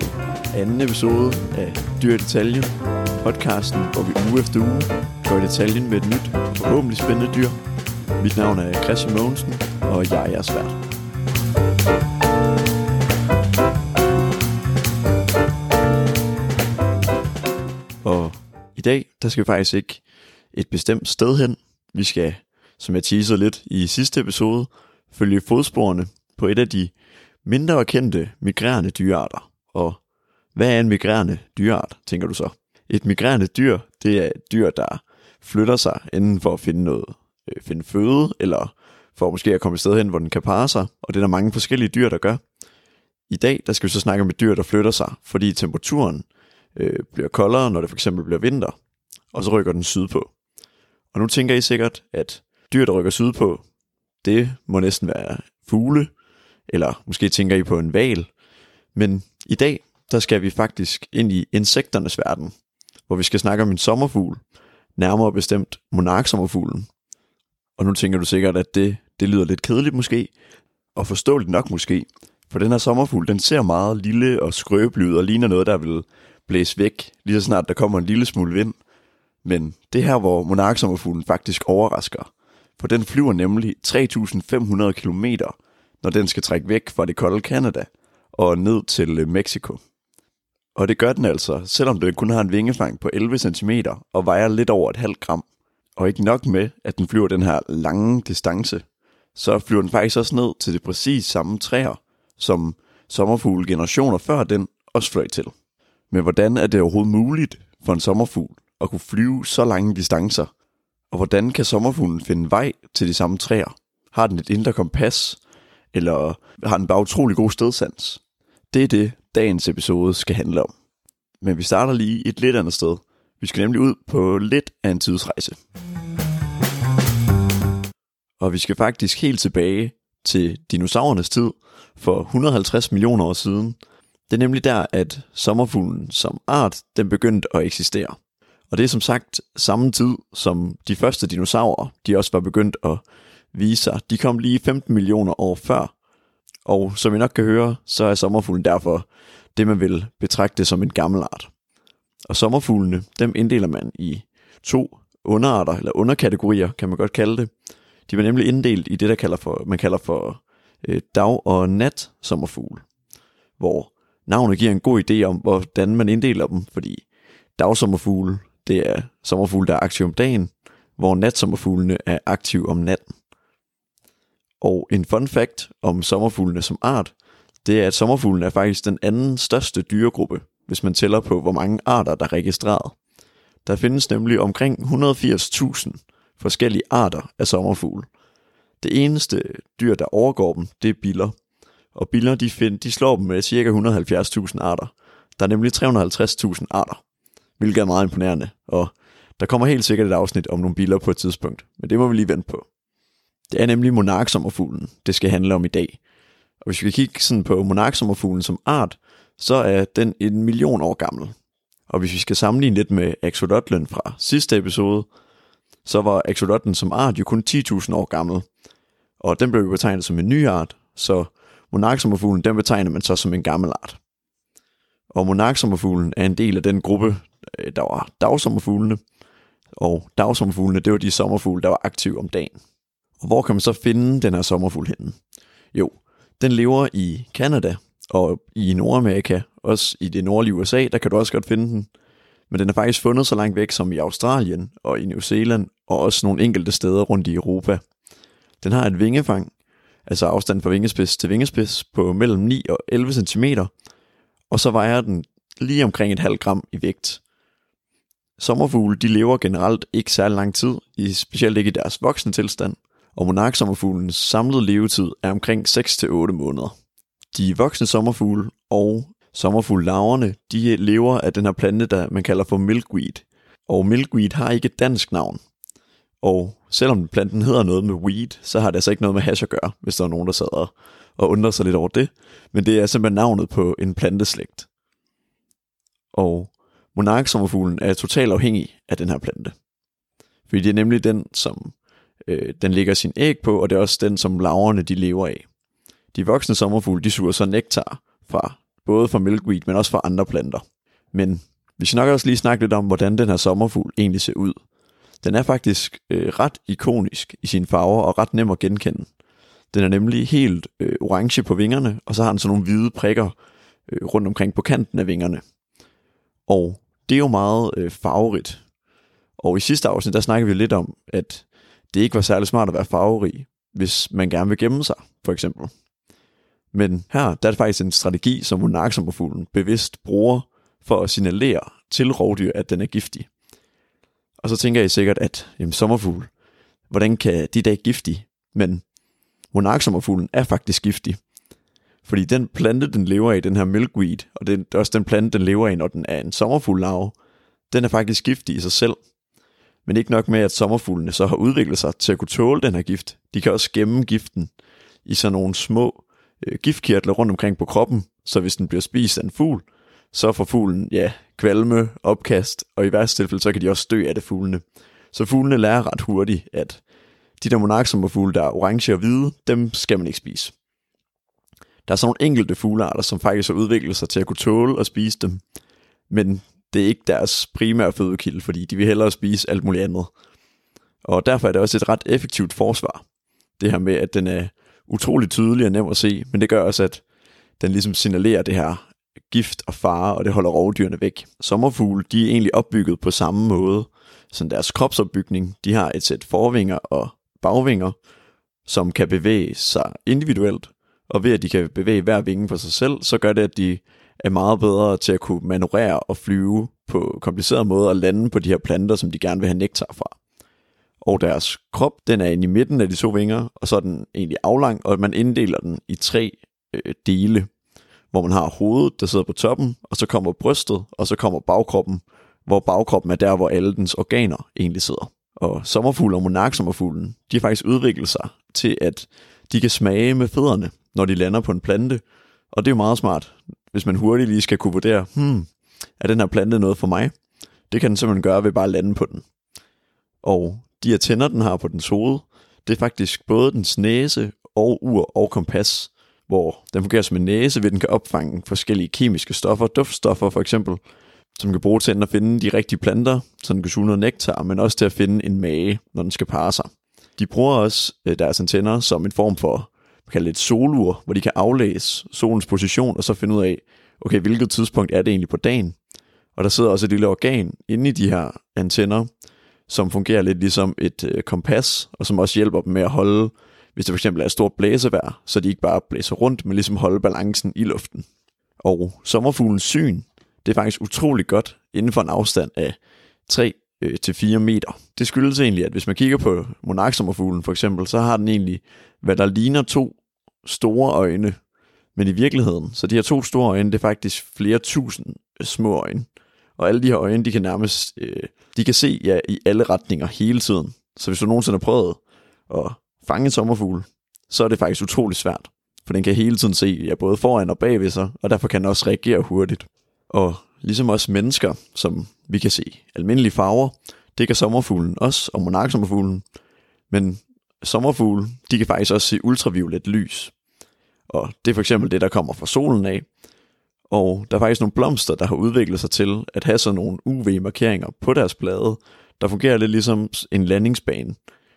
til anden episode af Dyr Detaljen, podcasten, hvor vi uge efter uge går i detaljen med et nyt, forhåbentlig spændende dyr. Mit navn er Christian Mogensen, og jeg er jeres vært. Og i dag, der skal vi faktisk ikke et bestemt sted hen. Vi skal, som jeg teasede lidt i sidste episode, følge fodsporene på et af de mindre kendte migrerende dyrearter. Og hvad er en migrerende dyreart, tænker du så? Et migrerende dyr, det er et dyr, der flytter sig enten for at finde noget, øh, finde føde, eller for måske at komme et sted hen, hvor den kan parre sig, og det er der mange forskellige dyr, der gør. I dag, der skal vi så snakke om et dyr, der flytter sig, fordi temperaturen øh, bliver koldere, når det for eksempel bliver vinter, og så rykker den sydpå. Og nu tænker I sikkert, at dyr, der rykker sydpå, det må næsten være fugle, eller måske tænker I på en val. Men i dag, der skal vi faktisk ind i insekternes verden, hvor vi skal snakke om en sommerfugl, nærmere bestemt monarksommerfuglen. Og nu tænker du sikkert, at det, det lyder lidt kedeligt måske, og forståeligt nok måske, for den her sommerfugl, den ser meget lille og skrøbelig ud og ligner noget, der vil blæse væk, lige så snart der kommer en lille smule vind. Men det her, hvor monarksommerfuglen faktisk overrasker, for den flyver nemlig 3.500 km, når den skal trække væk fra det kolde Canada og ned til øh, Mexico. Og det gør den altså, selvom den kun har en vingefang på 11 cm og vejer lidt over et halvt gram. Og ikke nok med, at den flyver den her lange distance, så flyver den faktisk også ned til det præcis samme træer, som sommerfugle generationer før den også fløj til. Men hvordan er det overhovedet muligt for en sommerfugl at kunne flyve så lange distancer? Og hvordan kan sommerfuglen finde vej til de samme træer? Har den et indre kompas? Eller har den bare utrolig god stedsans? Det er det, dagens episode skal handle om. Men vi starter lige et lidt andet sted. Vi skal nemlig ud på lidt af en tidsrejse. Og vi skal faktisk helt tilbage til dinosaurernes tid for 150 millioner år siden. Det er nemlig der, at sommerfuglen som art, den begyndte at eksistere. Og det er som sagt samme tid, som de første dinosaurer, de også var begyndt at vise sig. De kom lige 15 millioner år før. Og som I nok kan høre, så er sommerfuglen derfor det, man vil betragte som en gammel art. Og sommerfuglene, dem inddeler man i to underarter, eller underkategorier, kan man godt kalde det. De var nemlig inddelt i det, der kalder for, man kalder for øh, dag- og nat sommerfugle, hvor navnet giver en god idé om, hvordan man inddeler dem, fordi dagsommerfugle, det er sommerfugle, der er aktiv om dagen, hvor natsommerfuglene er aktiv om natten. Og en fun fact om sommerfuglene som art, det er, at sommerfuglen er faktisk den anden største dyregruppe, hvis man tæller på, hvor mange arter, der er registreret. Der findes nemlig omkring 180.000 forskellige arter af sommerfugle. Det eneste dyr, der overgår dem, det er biller. Og biller, de, find, de slår dem med ca. 170.000 arter. Der er nemlig 350.000 arter, hvilket er meget imponerende. Og der kommer helt sikkert et afsnit om nogle biller på et tidspunkt, men det må vi lige vente på. Det er nemlig monarksommerfuglen, det skal handle om i dag. Og hvis vi kigger sådan på monarksommerfuglen som art, så er den en million år gammel. Og hvis vi skal sammenligne lidt med axolotlen fra sidste episode, så var axolotlen som art jo kun 10.000 år gammel. Og den blev betegnet som en ny art, så monarksommerfuglen den betegner man så som en gammel art. Og monarksommerfuglen er en del af den gruppe, øh, der var dagsommerfuglene. Og dagsommerfuglene, det var de sommerfugle, der var aktive om dagen. Og hvor kan man så finde den her sommerfugl henne? Jo, den lever i Kanada og i Nordamerika, også i det nordlige USA, der kan du også godt finde den. Men den er faktisk fundet så langt væk som i Australien og i New Zealand, og også nogle enkelte steder rundt i Europa. Den har et vingefang, altså afstand fra vingespids til vingespids, på mellem 9 og 11 cm, og så vejer den lige omkring et halvt gram i vægt. Sommerfugle de lever generelt ikke særlig lang tid, specielt ikke i deres voksne tilstand, og monarksommerfuglens samlede levetid er omkring 6-8 måneder. De voksne sommerfugle og sommerfugllarverne, de lever af den her plante, der man kalder for milkweed. Og milkweed har ikke et dansk navn. Og selvom planten hedder noget med weed, så har det altså ikke noget med hash at gøre, hvis der er nogen, der sad og, og undrer sig lidt over det. Men det er simpelthen navnet på en planteslægt. Og monarksommerfuglen er totalt afhængig af den her plante. Fordi det er nemlig den, som øh, den lægger sin æg på, og det er også den, som laverne de lever af. De voksne sommerfugle, de suger så nektar fra både fra milkweed, men også fra andre planter. Men vi skal nok også lige snakke lidt om, hvordan den her sommerfugl egentlig ser ud. Den er faktisk øh, ret ikonisk i sine farver og ret nem at genkende. Den er nemlig helt øh, orange på vingerne, og så har den sådan nogle hvide prikker øh, rundt omkring på kanten af vingerne. Og det er jo meget øh, farverigt. Og i sidste afsnit, der snakkede vi lidt om, at det ikke var særlig smart at være farverig, hvis man gerne vil gemme sig, for eksempel. Men her der er det faktisk en strategi, som monarksommerfuglen bevidst bruger for at signalere til rovdyr, at den er giftig. Og så tænker I sikkert, at jamen, sommerfugl, hvordan kan de da ikke giftige? Men monarksommerfuglen er faktisk giftig. Fordi den plante, den lever i, den her milkweed, og det er også den plante, den lever i, når den er en sommerfuglarve, den er faktisk giftig i sig selv. Men ikke nok med, at sommerfuglene så har udviklet sig til at kunne tåle den her gift. De kan også gemme giften i sådan nogle små øh, giftkirtler rundt omkring på kroppen, så hvis den bliver spist af en fugl, så får fuglen, ja, kvalme, opkast, og i værste tilfælde, så kan de også dø af det fuglene. Så fuglene lærer ret hurtigt, at de der monarksommerfugle, der er orange og hvide, dem skal man ikke spise. Der er sådan nogle enkelte fuglearter, som faktisk har udviklet sig til at kunne tåle at spise dem, men det er ikke deres primære fødekilde, fordi de vil hellere spise alt muligt andet. Og derfor er det også et ret effektivt forsvar. Det her med, at den er utrolig tydelig og nem at se, men det gør også, at den ligesom signalerer det her gift og fare, og det holder rovdyrene væk. Sommerfugle, de er egentlig opbygget på samme måde som deres kropsopbygning. De har et sæt forvinger og bagvinger, som kan bevæge sig individuelt, og ved at de kan bevæge hver vinge for sig selv, så gør det, at de er meget bedre til at kunne manøvrere og flyve på komplicerede måder og lande på de her planter, som de gerne vil have nektar fra. Og deres krop, den er inde i midten af de to vinger, og så er den egentlig aflang, og man inddeler den i tre øh, dele, hvor man har hovedet, der sidder på toppen, og så kommer brystet, og så kommer bagkroppen, hvor bagkroppen er der, hvor alle dens organer egentlig sidder. Og sommerfuglen og monarksommerfuglen, de har faktisk udviklet sig til, at de kan smage med fødderne, når de lander på en plante. Og det er jo meget smart, hvis man hurtigt lige skal kunne vurdere, hmm, er den her plante noget for mig? Det kan den simpelthen gøre ved bare at lande på den. Og de antenner, den har på dens hoved, det er faktisk både dens næse og ur og kompas, hvor den fungerer som en næse, ved den kan opfange forskellige kemiske stoffer, duftstoffer for eksempel, som kan bruge til at finde de rigtige planter, så den kan suge noget nektar, men også til at finde en mage, når den skal parre sig. De bruger også øh, deres antenner som en form for kalde et solur, hvor de kan aflæse solens position, og så finde ud af, okay, hvilket tidspunkt er det egentlig på dagen. Og der sidder også et lille organ inde i de her antenner, som fungerer lidt ligesom et øh, kompas, og som også hjælper dem med at holde, hvis det for eksempel er et stort blæsevejr, så de ikke bare blæser rundt, men ligesom holde balancen i luften. Og sommerfuglens syn, det er faktisk utrolig godt inden for en afstand af 3 øh, til 4 meter. Det skyldes egentlig, at hvis man kigger på monarksommerfuglen for eksempel, så har den egentlig, hvad der ligner to store øjne, men i virkeligheden, så de her to store øjne, det er faktisk flere tusind øh, små øjne. Og alle de her øjne, de kan nærmest, øh, de kan se ja, i alle retninger hele tiden. Så hvis du nogensinde har prøvet at fange en sommerfugl, så er det faktisk utrolig svært. For den kan hele tiden se ja, både foran og bagved sig, og derfor kan den også reagere hurtigt. Og ligesom os mennesker, som vi kan se almindelige farver, det kan sommerfuglen også, og monarksommerfuglen. Men sommerfugle, de kan faktisk også se ultraviolet lys. Og det er for eksempel det, der kommer fra solen af. Og der er faktisk nogle blomster, der har udviklet sig til at have sådan nogle UV-markeringer på deres blade, der fungerer lidt ligesom en landingsbane,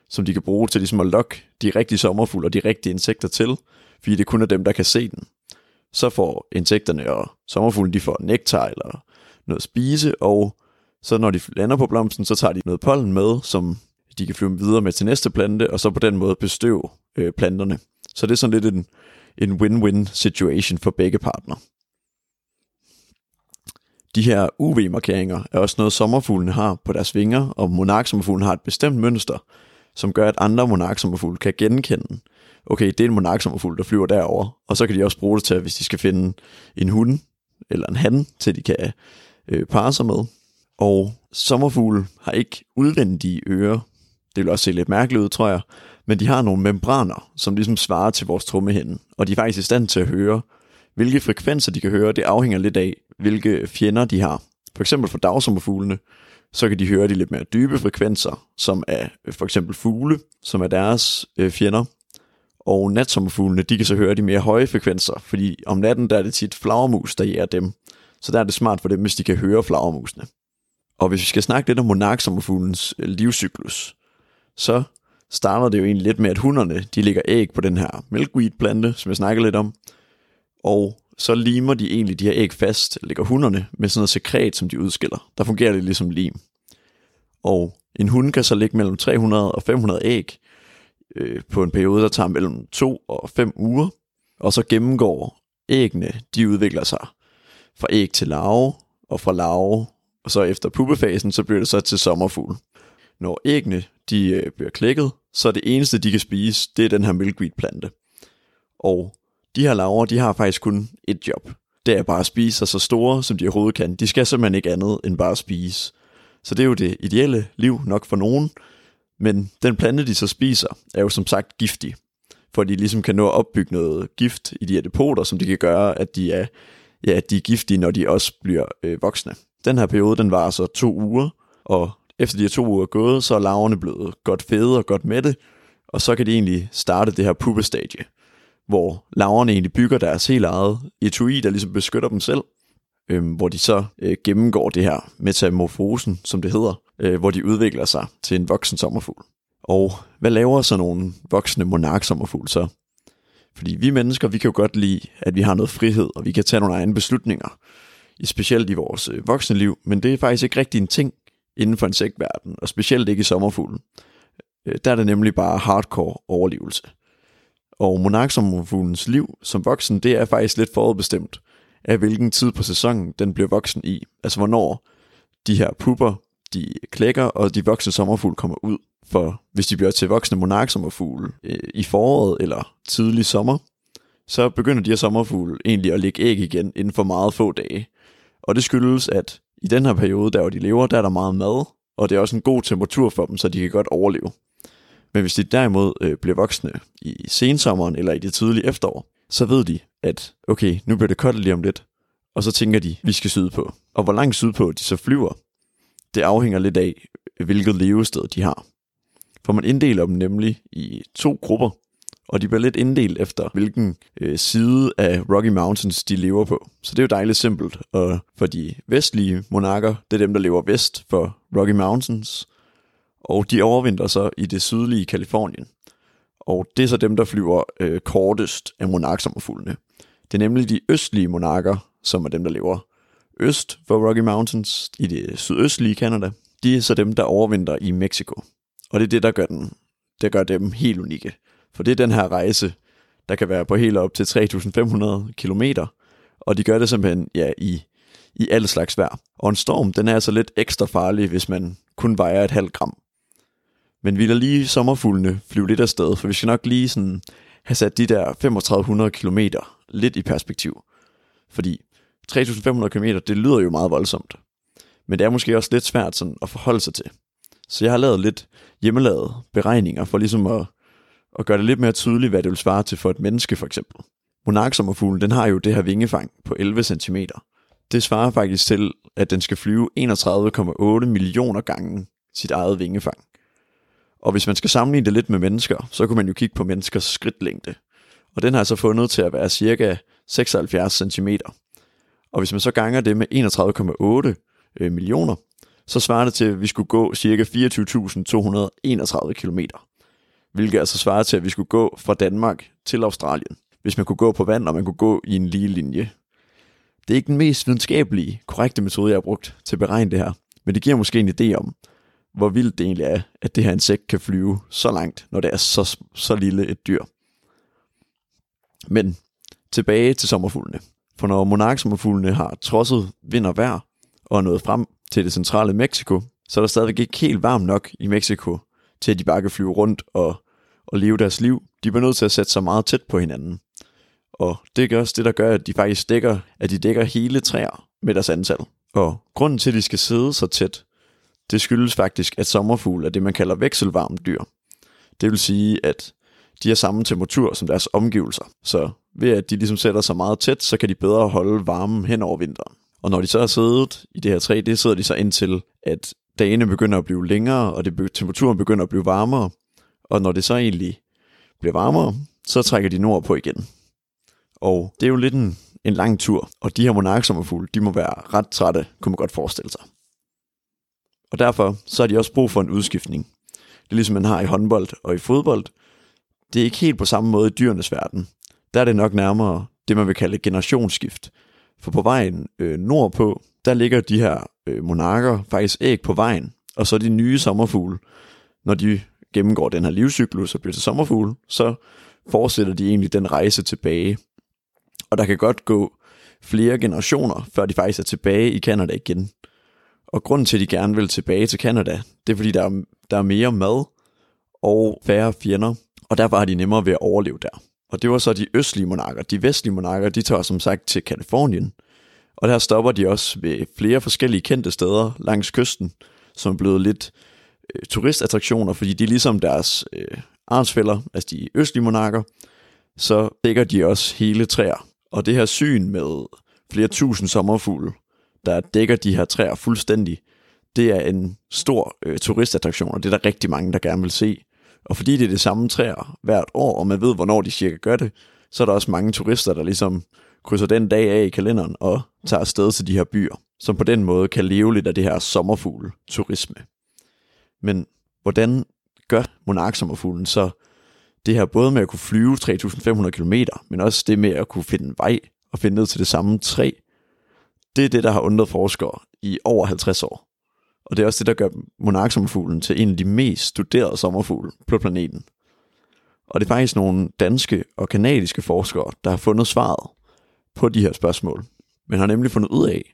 som de kan bruge til ligesom at lokke de rigtige sommerfugle og de rigtige insekter til, fordi det kun er dem, der kan se den. Så får insekterne og sommerfuglen, de får nektar eller noget at spise, og så når de lander på blomsten, så tager de noget pollen med, som de kan flyve videre med til næste plante, og så på den måde bestøve øh, planterne. Så det er sådan lidt en, en win-win situation for begge partner. De her UV-markeringer er også noget, sommerfuglene har på deres vinger, og monarksommerfuglen har et bestemt mønster, som gør, at andre monarksommerfugle kan genkende, okay, det er en monarksommerfugl, der flyver derover, og så kan de også bruge det til, hvis de skal finde en hund eller en han, til de kan øh, parre sig med. Og sommerfugle har ikke udvendige ører. Det vil også se lidt mærkeligt ud, tror jeg. Men de har nogle membraner, som ligesom svarer til vores trummehænde. Og de er faktisk i stand til at høre, hvilke frekvenser de kan høre. Det afhænger lidt af, hvilke fjender de har. For eksempel for dagsommerfuglene, så kan de høre de lidt mere dybe frekvenser, som er øh, for eksempel fugle, som er deres øh, fjender. Og natsommerfuglene, de kan så høre de mere høje frekvenser, fordi om natten der er det tit flagermus, der jæger dem. Så der er det smart for dem, hvis de kan høre flagermusene. Og hvis vi skal snakke lidt om monarksommerfuglens øh, livscyklus, så starter det jo egentlig lidt med, at hunderne de lægger æg på den her milkweed-plante, som jeg snakker lidt om. Og så limer de egentlig de her æg fast, lægger hunderne med sådan noget sekret, som de udskiller. Der fungerer det ligesom lim. Og en hund kan så lægge mellem 300 og 500 æg øh, på en periode, der tager mellem 2 og 5 uger. Og så gennemgår æggene, de udvikler sig fra æg til larve, og fra larve, og så efter puppefasen, så bliver det så til sommerfugl. Når æggene de øh, bliver klækket, så er det eneste, de kan spise, det er den her milkweed-plante. Og de her larver, de har faktisk kun et job. Det er bare at spise sig så store, som de overhovedet kan. De skal simpelthen ikke andet end bare at spise. Så det er jo det ideelle liv nok for nogen. Men den plante, de så spiser, er jo som sagt giftig. For de ligesom kan nå at opbygge noget gift i de her depoter, som de kan gøre, at de er, ja, at de er giftige, når de også bliver øh, voksne. Den her periode, den varer så to uger, og efter de her to uger er gået, så er larverne blevet godt fede og godt mætte, og så kan de egentlig starte det her puppestadie, hvor larverne egentlig bygger deres helt eget etui, der ligesom beskytter dem selv, øh, hvor de så øh, gennemgår det her metamorfosen, som det hedder, øh, hvor de udvikler sig til en voksen sommerfugl. Og hvad laver så nogle voksne monarksommerfugl så? Fordi vi mennesker, vi kan jo godt lide, at vi har noget frihed, og vi kan tage nogle egne beslutninger, specielt i vores øh, voksne liv, men det er faktisk ikke rigtig en ting inden for insektverden, og specielt ikke i sommerfuglen. Øh, der er det nemlig bare hardcore overlevelse. Og monarksommerfuglens liv som voksen, det er faktisk lidt forudbestemt af hvilken tid på sæsonen den bliver voksen i. Altså hvornår de her pupper, de klækker, og de voksne sommerfugle kommer ud. For hvis de bliver til voksne monarksommerfugle øh, i foråret eller tidlig sommer, så begynder de her sommerfugle egentlig at lægge æg igen inden for meget få dage. Og det skyldes, at i den her periode, der hvor de lever, der er der meget mad, og det er også en god temperatur for dem, så de kan godt overleve. Men hvis de derimod øh, bliver voksne i sensommeren eller i det tidlige efterår, så ved de, at okay, nu bliver det koldt lige om lidt, og så tænker de, vi skal sydpå. Og hvor langt sydpå de så flyver, det afhænger lidt af, hvilket levested de har. For man inddeler dem nemlig i to grupper, og de bliver lidt inddelt efter, hvilken øh, side af Rocky Mountains de lever på. Så det er jo dejligt simpelt. Og for de vestlige monarker, det er dem, der lever vest for Rocky Mountains, og de overvinter så i det sydlige Kalifornien. Og det er så dem, der flyver øh, kortest af monarksommerfuglene. Det er nemlig de østlige monarker, som er dem, der lever øst for Rocky Mountains i det sydøstlige Canada. De er så dem, der overvinder i Mexico. Og det er det, der gør, den, der gør dem helt unikke. For det er den her rejse, der kan være på helt op til 3.500 km, og de gør det simpelthen ja, i, i alle slags vejr. Og en storm, den er altså lidt ekstra farlig, hvis man kun vejer et halvt gram. Men vi lader lige sommerfuglene flyve lidt afsted, for vi skal nok lige sådan have sat de der 3500 km lidt i perspektiv. Fordi 3500 km, det lyder jo meget voldsomt. Men det er måske også lidt svært sådan at forholde sig til. Så jeg har lavet lidt hjemmelavede beregninger for ligesom at at gøre det lidt mere tydeligt, hvad det vil svare til for et menneske for eksempel. Monarksommerfuglen, den har jo det her vingefang på 11 cm. Det svarer faktisk til, at den skal flyve 31,8 millioner gange sit eget vingefang. Og hvis man skal sammenligne det lidt med mennesker, så kunne man jo kigge på menneskers skridtlængde. Og den har så fundet til at være cirka 76 cm. Og hvis man så ganger det med 31,8 øh, millioner, så svarer det til, at vi skulle gå cirka 24.231 km hvilket altså svarer til, at vi skulle gå fra Danmark til Australien, hvis man kunne gå på vand, og man kunne gå i en lige linje. Det er ikke den mest videnskabelige, korrekte metode, jeg har brugt til at beregne det her, men det giver måske en idé om, hvor vildt det egentlig er, at det her insekt kan flyve så langt, når det er så, så lille et dyr. Men tilbage til sommerfuglene. For når monarksommerfuglene har trodset vind og vejr og er nået frem til det centrale Mexico, så er der stadigvæk ikke helt varmt nok i Mexico, til at de bare kan flyve rundt og og leve deres liv. De bliver nødt til at sætte sig meget tæt på hinanden. Og det er også det, der gør, at de faktisk dækker, at de dækker hele træer med deres antal. Og grunden til, at de skal sidde så tæt, det skyldes faktisk, at sommerfugle er det, man kalder vekselvarme dyr. Det vil sige, at de har samme temperatur som deres omgivelser. Så ved at de ligesom sætter sig meget tæt, så kan de bedre holde varmen hen over vinteren. Og når de så har siddet i det her træ, det sidder de så indtil, at dagene begynder at blive længere, og det, temperaturen begynder at blive varmere, og når det så egentlig bliver varmere, så trækker de nord på igen. Og det er jo lidt en, en lang tur, og de her monarksommerfugle, de må være ret trætte, kunne man godt forestille sig. Og derfor så har de også brug for en udskiftning. Det er ligesom man har i håndbold og i fodbold. Det er ikke helt på samme måde i dyrenes verden. Der er det nok nærmere det, man vil kalde generationsskift. For på vejen øh, nordpå, der ligger de her øh, monarker faktisk æg på vejen, og så de nye sommerfugle, når de gennemgår den her livscyklus og bliver til sommerfugle, så fortsætter de egentlig den rejse tilbage. Og der kan godt gå flere generationer, før de faktisk er tilbage i Kanada igen. Og grunden til, at de gerne vil tilbage til Kanada, det er fordi, der er, der er mere mad og færre fjender, og der var de nemmere ved at overleve der. Og det var så de østlige monarker. De vestlige monarker, de tager som sagt til Kalifornien, og der stopper de også ved flere forskellige kendte steder langs kysten, som er blevet lidt øh, turistattraktioner, fordi de er ligesom deres øh, artsfælder, altså de østlige monarker, så dækker de også hele træer. Og det her syn med flere tusind sommerfugle, der dækker de her træer fuldstændig, det er en stor øh, turistattraktion, og det er der rigtig mange, der gerne vil se. Og fordi det er det samme træer hvert år, og man ved, hvornår de cirka gør det, så er der også mange turister, der ligesom krydser den dag af i kalenderen og tager afsted til de her byer, som på den måde kan leve lidt af det her sommerfugl-turisme. Men hvordan gør monarksommerfuglen så det her både med at kunne flyve 3.500 km, men også det med at kunne finde vej og finde ned til det samme træ, det er det, der har undret forskere i over 50 år. Og det er også det, der gør monarksommerfuglen til en af de mest studerede sommerfugle på planeten. Og det er faktisk nogle danske og kanadiske forskere, der har fundet svaret på de her spørgsmål, men har nemlig fundet ud af,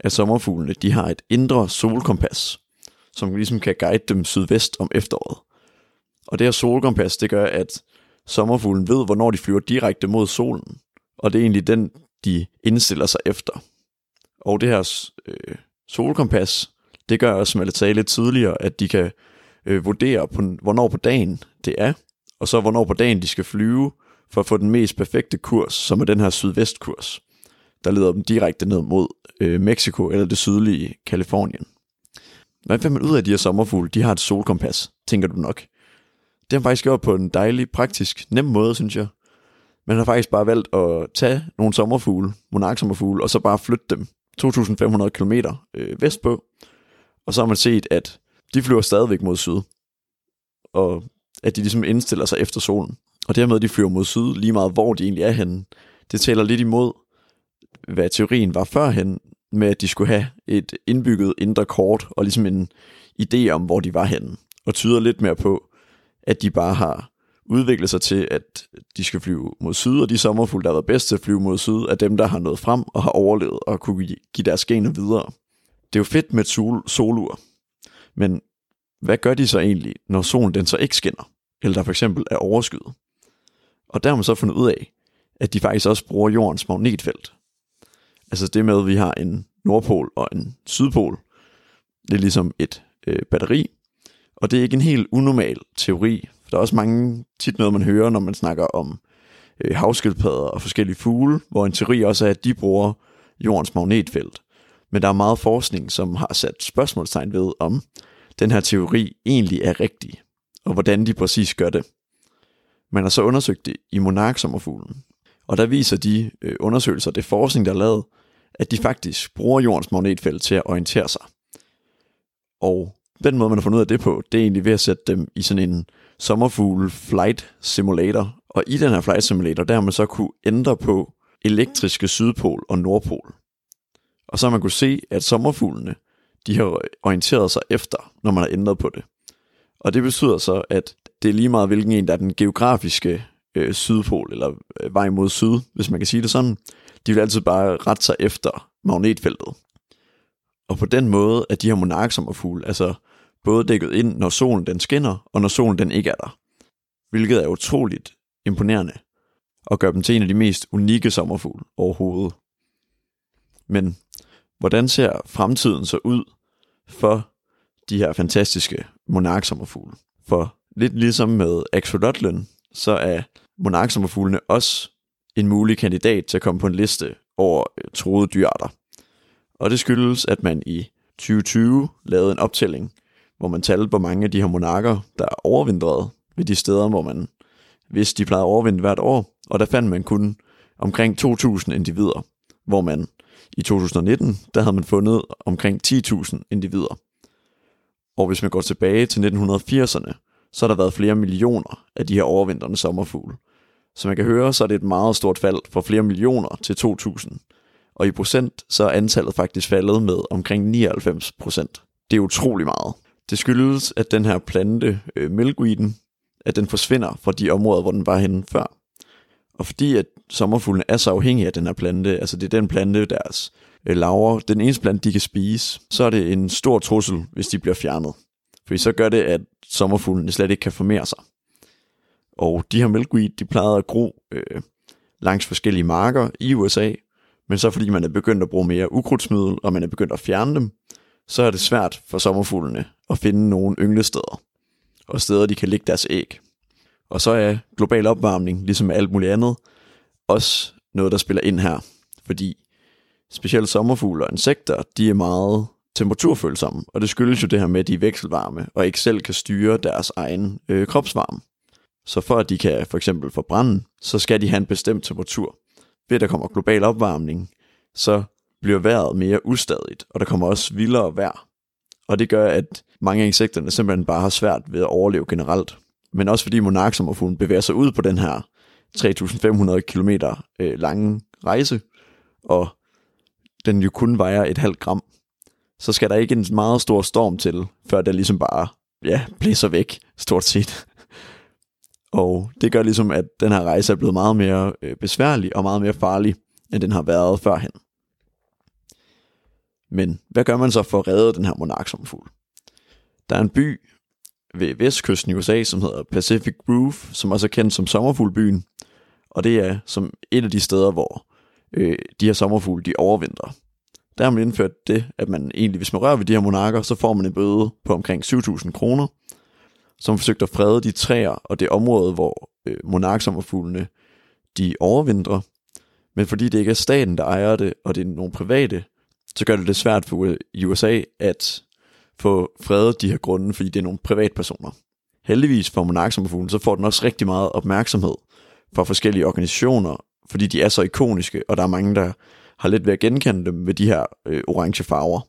at sommerfuglene de har et indre solkompas, som ligesom kan guide dem sydvest om efteråret. Og det her solkompas, det gør, at sommerfuglen ved, hvornår de flyver direkte mod solen, og det er egentlig den, de indstiller sig efter. Og det her øh, solkompas, det gør også, som jeg sagde lidt tidligere, at de kan øh, vurdere, på, hvornår på dagen det er, og så hvornår på dagen de skal flyve, for at få den mest perfekte kurs, som er den her sydvestkurs, der leder dem direkte ned mod øh, Mexico eller det sydlige Kalifornien. Hvad finder man ud af de her sommerfugle? De har et solkompas, tænker du nok. Det har faktisk gjort på en dejlig, praktisk, nem måde, synes jeg. Man har faktisk bare valgt at tage nogle sommerfugle, monarksommerfugle, og så bare flytte dem 2.500 km øh, vestpå. Og så har man set, at de flyver stadigvæk mod syd. Og at de ligesom indstiller sig efter solen. Og dermed at de flyver mod syd, lige meget hvor de egentlig er henne. Det taler lidt imod, hvad teorien var førhen, med at de skulle have et indbygget indre kort, og ligesom en idé om, hvor de var henne. Og tyder lidt mere på, at de bare har udviklet sig til, at de skal flyve mod syd, og de sommerfugle, der har været bedst til at flyve mod syd, er dem, der har nået frem og har overlevet og kunne give deres gener videre. Det er jo fedt med et sol solur, men hvad gør de så egentlig, når solen den så ikke skinner, eller der for eksempel er overskyet? Og der har man så fundet ud af, at de faktisk også bruger jordens magnetfelt. Altså det med, at vi har en nordpol og en sydpol. Det er ligesom et øh, batteri. Og det er ikke en helt unormal teori. For der er også mange tit noget, man hører, når man snakker om øh, havskildpadder og forskellige fugle, hvor en teori også er, at de bruger jordens magnetfelt. Men der er meget forskning, som har sat spørgsmålstegn ved, om den her teori egentlig er rigtig, og hvordan de præcis gør det. Man har så undersøgt det i monarksommerfuglen. Og der viser de øh, undersøgelser, det forskning, der er lavet, at de faktisk bruger jordens magnetfelt til at orientere sig. Og den måde, man har fundet ud af det på, det er egentlig ved at sætte dem i sådan en sommerfugl flight simulator. Og i den her flight simulator, der har man så kunne ændre på elektriske sydpol og nordpol. Og så har man kunne se, at sommerfuglene, de har orienteret sig efter, når man har ændret på det. Og det betyder så, at det er lige meget, hvilken en, der er den geografiske øh, sydpol, eller øh, vej mod syd, hvis man kan sige det sådan. De vil altid bare rette sig efter magnetfeltet. Og på den måde er de her monarksommerfugle altså både dækket ind, når solen den skinner, og når solen den ikke er der. Hvilket er utroligt imponerende, og gør dem til en af de mest unikke sommerfugle overhovedet. Men hvordan ser fremtiden så ud for de her fantastiske monarksommerfugle? For lidt ligesom med axolotlen, så er monarksommerfuglene også en mulig kandidat til at komme på en liste over øh, troede dyrearter. Og det skyldes, at man i 2020 lavede en optælling, hvor man talte, hvor mange af de her monarker, der er overvindret ved de steder, hvor man hvis de plejede at overvinde hvert år, og der fandt man kun omkring 2.000 individer, hvor man i 2019, der havde man fundet omkring 10.000 individer. Og hvis man går tilbage til 1980'erne, så har der været flere millioner af de her overvintrende sommerfugle. Som man kan høre, så er det et meget stort fald fra flere millioner til 2.000. Og i procent, så er antallet faktisk faldet med omkring 99 procent. Det er utrolig meget. Det skyldes, at den her plante, øh, milkweeden, at den forsvinder fra de områder, hvor den var henne før. Og fordi at sommerfuglen er så afhængig af den her plante, altså det er den plante, deres øh, laver, den eneste plante, de kan spise, så er det en stor trussel, hvis de bliver fjernet. Fordi så gør det, at sommerfuglen slet ikke kan formere sig. Og de her milkweed, de plejede at gro øh, langs forskellige marker i USA, men så fordi man er begyndt at bruge mere ukrudtsmiddel, og man er begyndt at fjerne dem, så er det svært for sommerfuglene at finde nogle ynglesteder, og steder, de kan lægge deres æg. Og så er global opvarmning, ligesom alt muligt andet, også noget, der spiller ind her. Fordi specielt sommerfugle og insekter, de er meget temperaturfølsomme, og det skyldes jo det her med, at de er vekselvarme, og ikke selv kan styre deres egen øh, kropsvarme. Så for at de kan for eksempel forbrænde, så skal de have en bestemt temperatur. Ved at der kommer global opvarmning, så bliver vejret mere ustadigt, og der kommer også vildere vejr. Og det gør, at mange af insekterne simpelthen bare har svært ved at overleve generelt. Men også fordi monarksommerfuglen bevæger sig ud på den her 3.500 km øh, lange rejse, og den jo kun vejer et halvt gram, så skal der ikke en meget stor storm til, før den ligesom bare ja, blæser væk, stort set. Og det gør ligesom, at den her rejse er blevet meget mere øh, besværlig og meget mere farlig, end den har været førhen. Men hvad gør man så for at redde den her monarksomfugl? Der er en by ved vestkysten i USA, som hedder Pacific Grove, som også er kendt som sommerfuglbyen. Og det er som et af de steder, hvor øh, de her sommerfugle de overvintrer. Der har man indført det, at man egentlig, hvis man rører ved de her monarker, så får man en bøde på omkring 7.000 kroner, som forsøgte at frede de træer og det område, hvor øh, monarksommerfuglene de overvintrer. Men fordi det ikke er staten, der ejer det, og det er nogle private, så gør det det svært for USA at få fredet de her grunde, fordi det er nogle privatpersoner. Heldigvis for monarksommerfuglen, så får den også rigtig meget opmærksomhed fra forskellige organisationer, fordi de er så ikoniske, og der er mange, der har lidt ved at genkende dem med de her øh, orange farver.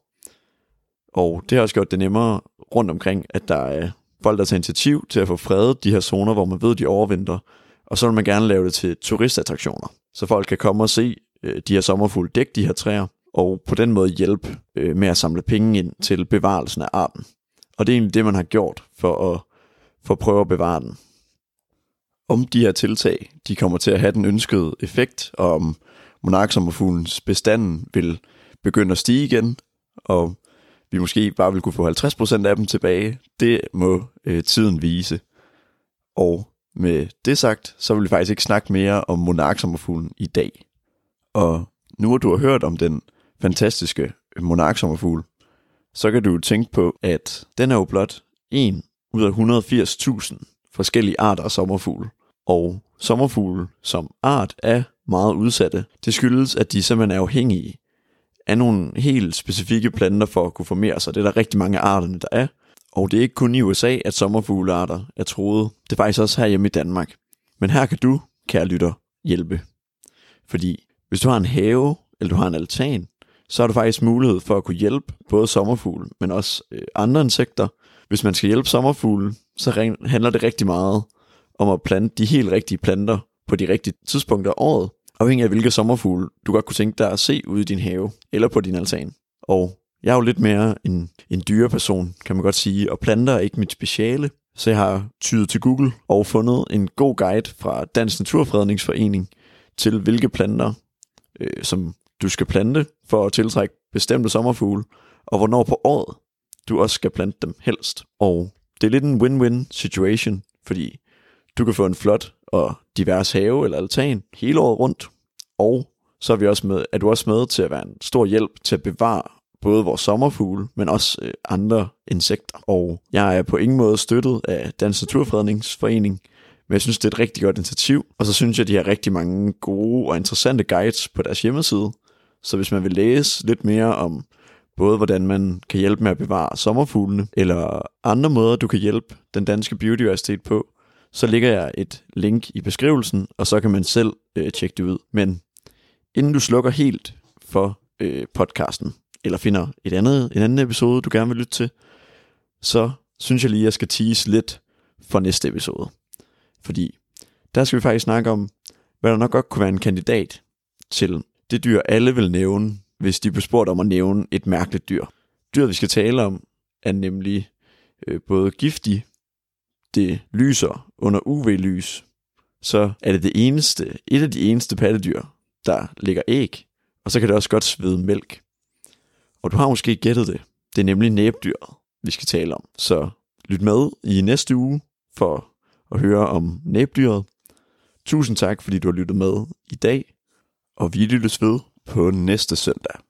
Og det har også gjort det nemmere rundt omkring, at der er folk, der tager initiativ til at få fredet de her zoner, hvor man ved, de overvinter, og så vil man gerne lave det til turistattraktioner, så folk kan komme og se øh, de her sommerfugle dække de her træer, og på den måde hjælpe øh, med at samle penge ind til bevarelsen af arten. Og det er egentlig det, man har gjort for at, for at prøve at bevare den. Om de her tiltag, de kommer til at have den ønskede effekt, og om monarksommerfuglens bestand vil begynde at stige igen, og vi måske bare vil kunne få 50% af dem tilbage, det må øh, tiden vise. Og med det sagt, så vil vi faktisk ikke snakke mere om monarksommerfuglen i dag. Og nu hvor du har hørt om den fantastiske monarksommerfugl, så kan du tænke på, at den er jo blot en ud af 180.000 forskellige arter af sommerfugle. Og sommerfugle som art er meget udsatte. Det skyldes, at de simpelthen er afhængige af nogle helt specifikke planter for at kunne formere sig. Det er der rigtig mange arter, der er. Og det er ikke kun i USA, at sommerfuglearter er troet. Det er faktisk også her hjemme i Danmark. Men her kan du, kære lytter, hjælpe. Fordi hvis du har en have, eller du har en altan, så er der faktisk mulighed for at kunne hjælpe både sommerfugle, men også øh, andre insekter. Hvis man skal hjælpe sommerfugle, så handler det rigtig meget om at plante de helt rigtige planter på de rigtige tidspunkter af året, afhængig af hvilke sommerfugle du godt kunne tænke dig at se ude i din have eller på din altan. Og jeg er jo lidt mere en, en dyreperson, kan man godt sige, og planter er ikke mit speciale, så jeg har tydet til Google og fundet en god guide fra Dansk Naturfredningsforening til hvilke planter, øh, som du skal plante for at tiltrække bestemte sommerfugle, og hvornår på året du også skal plante dem helst. Og det er lidt en win-win situation, fordi du kan få en flot og divers have eller altan hele året rundt, og så er, vi også med, er du også med til at være en stor hjælp til at bevare både vores sommerfugle, men også øh, andre insekter. Og jeg er på ingen måde støttet af Dansk Naturfredningsforening, men jeg synes, det er et rigtig godt initiativ. Og så synes jeg, de har rigtig mange gode og interessante guides på deres hjemmeside. Så hvis man vil læse lidt mere om både hvordan man kan hjælpe med at bevare sommerfuglene, eller andre måder, du kan hjælpe den danske biodiversitet på, så ligger jeg et link i beskrivelsen, og så kan man selv øh, tjekke det ud. Men inden du slukker helt for øh, podcasten, eller finder et andet, en anden episode, du gerne vil lytte til, så synes jeg lige, at jeg skal tease lidt for næste episode. Fordi der skal vi faktisk snakke om, hvad der nok godt kunne være en kandidat til det dyr, alle vil nævne, hvis de bliver spurgt om at nævne et mærkeligt dyr. Dyret, vi skal tale om, er nemlig øh, både giftig, det lyser under UV-lys, så er det det eneste, et af de eneste pattedyr, der lægger æg, og så kan det også godt svede mælk. Og du har måske gættet det. Det er nemlig næbdyret, vi skal tale om. Så lyt med i næste uge for at høre om næbdyret. Tusind tak, fordi du har lyttet med i dag, og vi lyttes ved på næste søndag.